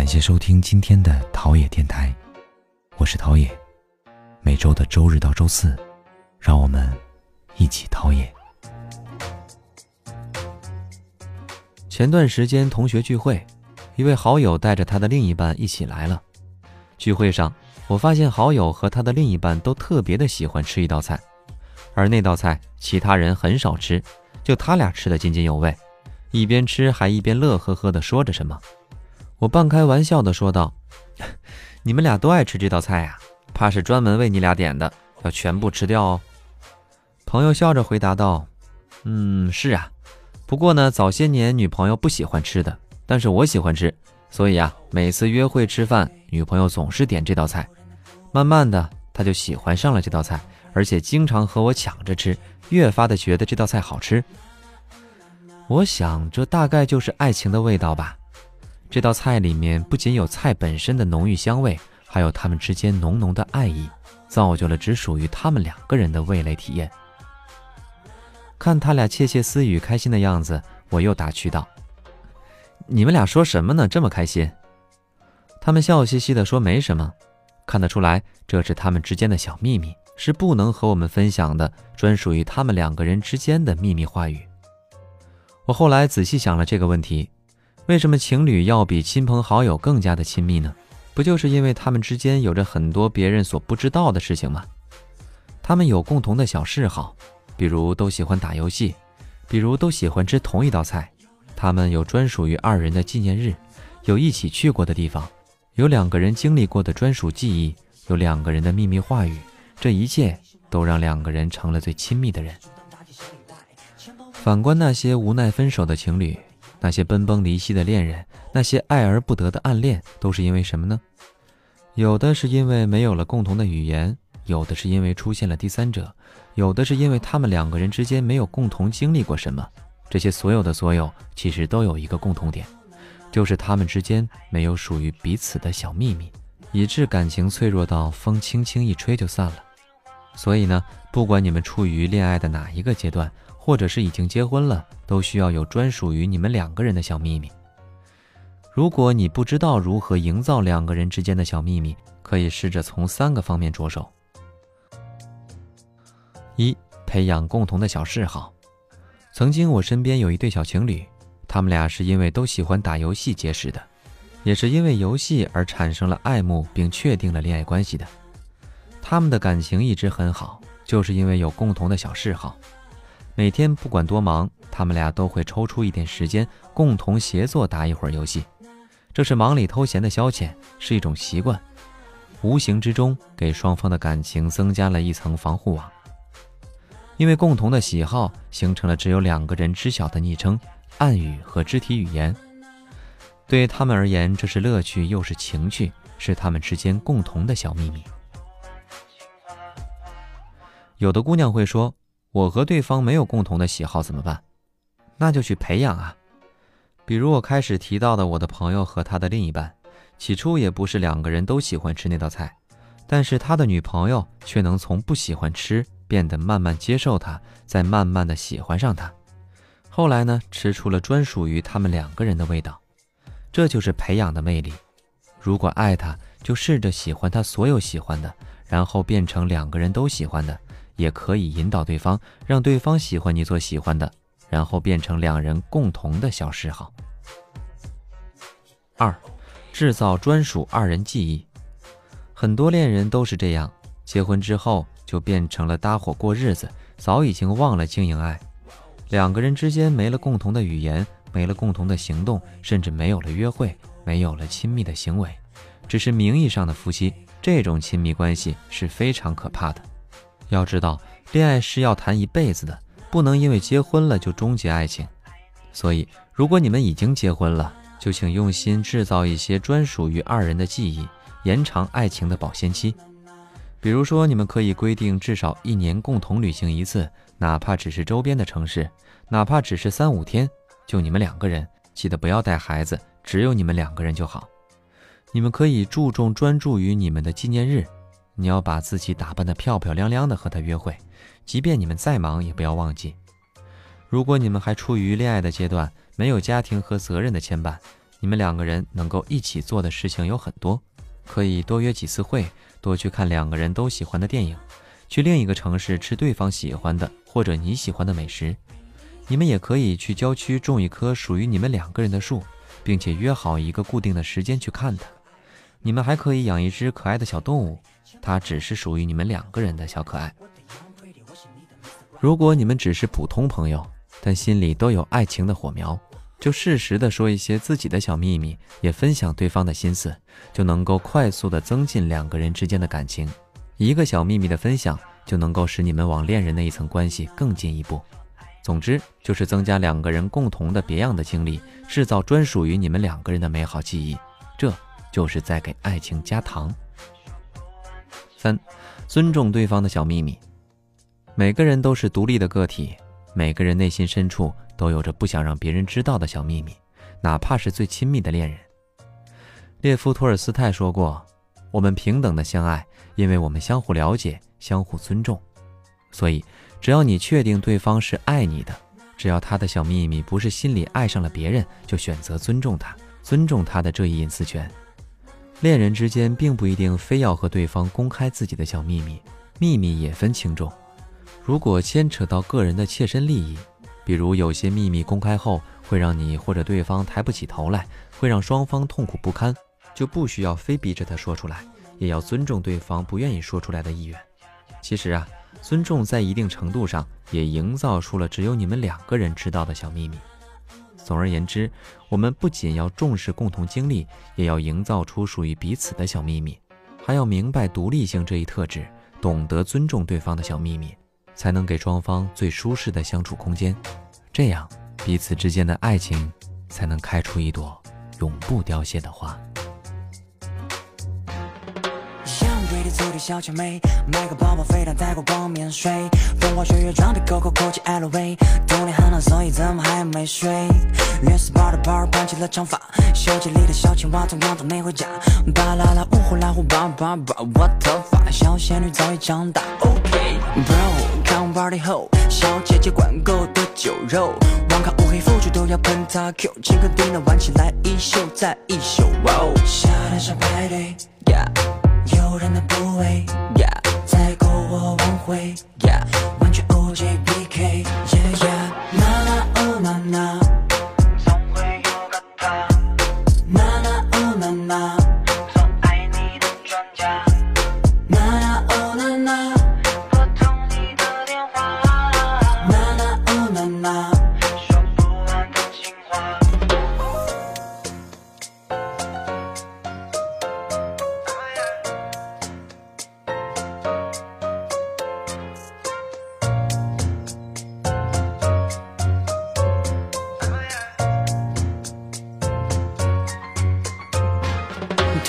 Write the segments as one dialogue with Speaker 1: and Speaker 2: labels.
Speaker 1: 感谢收听今天的陶冶电台，我是陶冶。每周的周日到周四，让我们一起陶冶。前段时间同学聚会，一位好友带着他的另一半一起来了。聚会上，我发现好友和他的另一半都特别的喜欢吃一道菜，而那道菜其他人很少吃，就他俩吃的津津有味，一边吃还一边乐呵呵的说着什么。我半开玩笑的说道：“ 你们俩都爱吃这道菜呀，怕是专门为你俩点的，要全部吃掉哦。”朋友笑着回答道：“嗯，是啊，不过呢，早些年女朋友不喜欢吃的，但是我喜欢吃，所以啊，每次约会吃饭，女朋友总是点这道菜。慢慢的，她就喜欢上了这道菜，而且经常和我抢着吃，越发的觉得这道菜好吃。我想，这大概就是爱情的味道吧。”这道菜里面不仅有菜本身的浓郁香味，还有他们之间浓浓的爱意，造就了只属于他们两个人的味蕾体验。看他俩窃窃私语、开心的样子，我又打趣道：“你们俩说什么呢？这么开心？”他们笑嘻嘻地说：“没什么。”看得出来，这是他们之间的小秘密，是不能和我们分享的，专属于他们两个人之间的秘密话语。我后来仔细想了这个问题。为什么情侣要比亲朋好友更加的亲密呢？不就是因为他们之间有着很多别人所不知道的事情吗？他们有共同的小嗜好，比如都喜欢打游戏，比如都喜欢吃同一道菜。他们有专属于二人的纪念日，有一起去过的地方，有两个人经历过的专属记忆，有两个人的秘密话语。这一切都让两个人成了最亲密的人。反观那些无奈分手的情侣。那些奔崩离析的恋人，那些爱而不得的暗恋，都是因为什么呢？有的是因为没有了共同的语言，有的是因为出现了第三者，有的是因为他们两个人之间没有共同经历过什么。这些所有的所有，其实都有一个共同点，就是他们之间没有属于彼此的小秘密，以致感情脆弱到风轻轻一吹就散了。所以呢，不管你们处于恋爱的哪一个阶段。或者是已经结婚了，都需要有专属于你们两个人的小秘密。如果你不知道如何营造两个人之间的小秘密，可以试着从三个方面着手：一、培养共同的小嗜好。曾经我身边有一对小情侣，他们俩是因为都喜欢打游戏结识的，也是因为游戏而产生了爱慕并确定了恋爱关系的。他们的感情一直很好，就是因为有共同的小嗜好。每天不管多忙，他们俩都会抽出一点时间，共同协作打一会儿游戏。这是忙里偷闲的消遣，是一种习惯，无形之中给双方的感情增加了一层防护网。因为共同的喜好，形成了只有两个人知晓的昵称、暗语和肢体语言。对他们而言，这是乐趣，又是情趣，是他们之间共同的小秘密。有的姑娘会说。我和对方没有共同的喜好怎么办？那就去培养啊。比如我开始提到的我的朋友和他的另一半，起初也不是两个人都喜欢吃那道菜，但是他的女朋友却能从不喜欢吃变得慢慢接受他，再慢慢的喜欢上他。后来呢，吃出了专属于他们两个人的味道。这就是培养的魅力。如果爱他，就试着喜欢他所有喜欢的，然后变成两个人都喜欢的。也可以引导对方，让对方喜欢你所喜欢的，然后变成两人共同的小嗜好。二，制造专属二人记忆。很多恋人都是这样，结婚之后就变成了搭伙过日子，早已经忘了经营爱。两个人之间没了共同的语言，没了共同的行动，甚至没有了约会，没有了亲密的行为，只是名义上的夫妻。这种亲密关系是非常可怕的。要知道，恋爱是要谈一辈子的，不能因为结婚了就终结爱情。所以，如果你们已经结婚了，就请用心制造一些专属于二人的记忆，延长爱情的保鲜期。比如说，你们可以规定至少一年共同旅行一次，哪怕只是周边的城市，哪怕只是三五天，就你们两个人，记得不要带孩子，只有你们两个人就好。你们可以注重专注于你们的纪念日。你要把自己打扮得漂漂亮亮的和他约会，即便你们再忙，也不要忘记。如果你们还处于恋爱的阶段，没有家庭和责任的牵绊，你们两个人能够一起做的事情有很多，可以多约几次会，多去看两个人都喜欢的电影，去另一个城市吃对方喜欢的或者你喜欢的美食。你们也可以去郊区种一棵属于你们两个人的树，并且约好一个固定的时间去看它。你们还可以养一只可爱的小动物，它只是属于你们两个人的小可爱。如果你们只是普通朋友，但心里都有爱情的火苗，就适时的说一些自己的小秘密，也分享对方的心思，就能够快速的增进两个人之间的感情。一个小秘密的分享，就能够使你们往恋人那一层关系更进一步。总之，就是增加两个人共同的别样的经历，制造专属于你们两个人的美好记忆。这。就是在给爱情加糖。三，尊重对方的小秘密。每个人都是独立的个体，每个人内心深处都有着不想让别人知道的小秘密，哪怕是最亲密的恋人。列夫·托尔斯泰说过：“我们平等的相爱，因为我们相互了解，相互尊重。”所以，只要你确定对方是爱你的，只要他的小秘密不是心里爱上了别人，就选择尊重他，尊重他的这一隐私权。恋人之间并不一定非要和对方公开自己的小秘密，秘密也分轻重。如果牵扯到个人的切身利益，比如有些秘密公开后会让你或者对方抬不起头来，会让双方痛苦不堪，就不需要非逼着他说出来，也要尊重对方不愿意说出来的意愿。其实啊，尊重在一定程度上也营造出了只有你们两个人知道的小秘密。总而言之，我们不仅要重视共同经历，也要营造出属于彼此的小秘密，还要明白独立性这一特质，懂得尊重对方的小秘密，才能给双方最舒适的相处空间。这样，彼此之间的爱情才能开出一朵永不凋谢的花。
Speaker 2: 粗的小姐妹，买个包包飞到泰国逛免税，风花雪月装的 Coco Coach LV，冬天很冷，所以怎么还没睡？约 SPA 的包儿盘起了长发，手机里的小青蛙同样都没回家。巴啦啦，呜呼啦呼，叭叭叭，我头发，小仙女早已长大。OK，Bro，看完 party 后，小姐姐管够的酒肉，网咖乌黑腐竹都要喷他 Q，请客 dinner 玩起来一宿再一宿。夏天上派对，Yeah。诱人的部位 yeah 在篝火晚会 yeah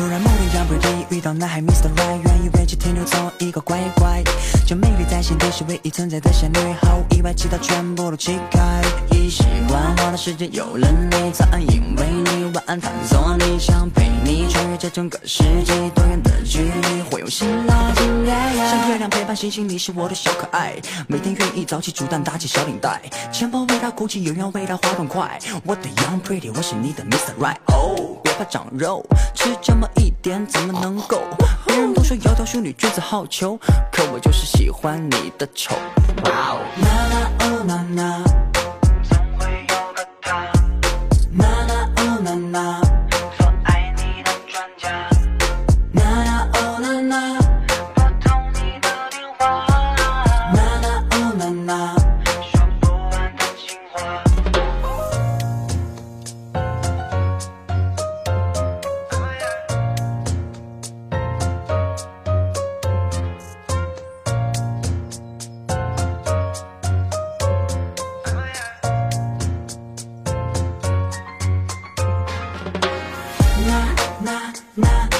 Speaker 2: 突然某天 Young Pretty 遇到男孩 Mr. Right，愿意为只停留做一个乖乖，这魅力在心底是唯一存在的仙女，毫无意外，其他全部都弃开。一喜欢花的时间有了你，早安因为你晚安探索你，想陪你。穿越这整个世纪，多远的距离会用心拉近？像月亮陪伴星星，你是我的小可爱，每天愿意早起煮蛋，打起小领带，钱包为它鼓起，又要为它滑动快。我的 Young Pretty，我是你的 Mr. Right，哦，别怕长肉，吃这么一点怎么能够？别人都说窈窕淑女，君子好逑，可我就是喜欢你的丑。哇哦，啦啦哦 na na